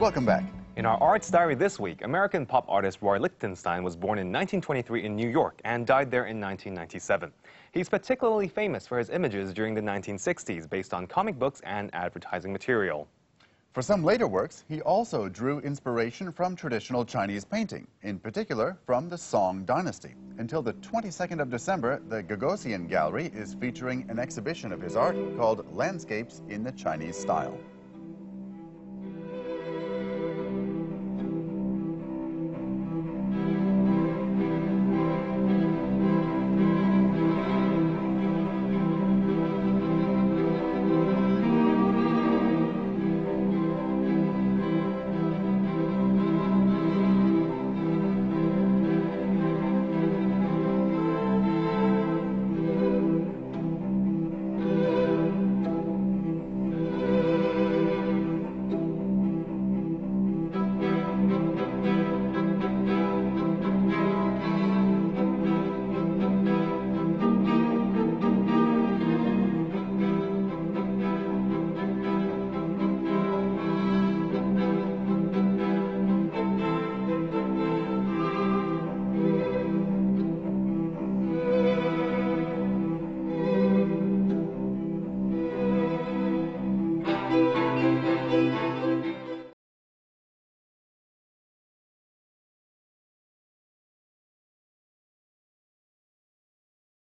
Welcome back. In our Arts Diary this week, American pop artist Roy Lichtenstein was born in 1923 in New York and died there in 1997. He's particularly famous for his images during the 1960s based on comic books and advertising material. For some later works, he also drew inspiration from traditional Chinese painting, in particular from the Song Dynasty. Until the 22nd of December, the Gagosian Gallery is featuring an exhibition of his art called Landscapes in the Chinese Style.